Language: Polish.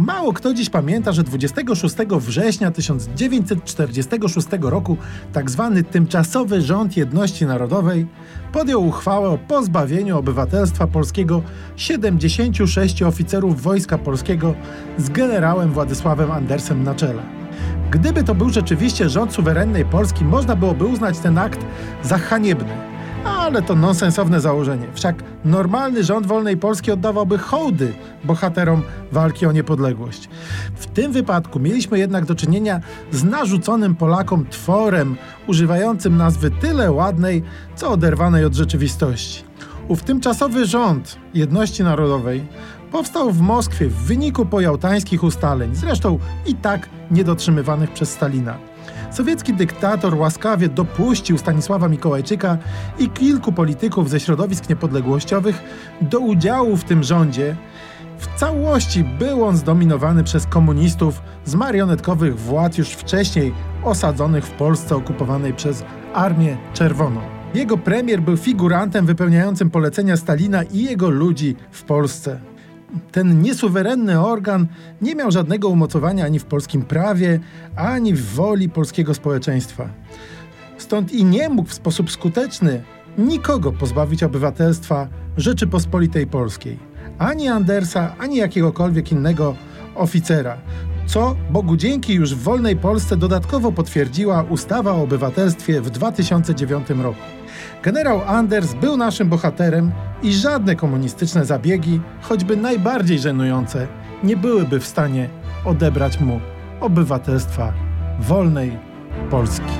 Mało kto dziś pamięta, że 26 września 1946 roku tzw. Tak tymczasowy rząd jedności narodowej podjął uchwałę o pozbawieniu obywatelstwa polskiego 76 oficerów Wojska Polskiego z generałem Władysławem Andersem na czele. Gdyby to był rzeczywiście rząd suwerennej Polski, można byłoby uznać ten akt za haniebny. Ale to nonsensowne założenie. Wszak normalny rząd wolnej Polski oddawałby hołdy bohaterom walki o niepodległość. W tym wypadku mieliśmy jednak do czynienia z narzuconym Polakom tworem, używającym nazwy tyle ładnej, co oderwanej od rzeczywistości. Ów tymczasowy rząd jedności narodowej powstał w Moskwie w wyniku pojałtańskich ustaleń, zresztą i tak niedotrzymywanych przez Stalina. Sowiecki dyktator łaskawie dopuścił Stanisława Mikołajczyka i kilku polityków ze środowisk niepodległościowych do udziału w tym rządzie. W całości był on zdominowany przez komunistów z marionetkowych władz już wcześniej osadzonych w Polsce okupowanej przez Armię Czerwoną. Jego premier był figurantem wypełniającym polecenia Stalina i jego ludzi w Polsce ten niesuwerenny organ nie miał żadnego umocowania ani w polskim prawie, ani w woli polskiego społeczeństwa. Stąd i nie mógł w sposób skuteczny nikogo pozbawić obywatelstwa Rzeczypospolitej Polskiej. Ani Andersa, ani jakiegokolwiek innego oficera. Co Bogu dzięki już w wolnej Polsce dodatkowo potwierdziła ustawa o obywatelstwie w 2009 roku. Generał Anders był naszym bohaterem i żadne komunistyczne zabiegi, choćby najbardziej żenujące, nie byłyby w stanie odebrać mu obywatelstwa wolnej Polski.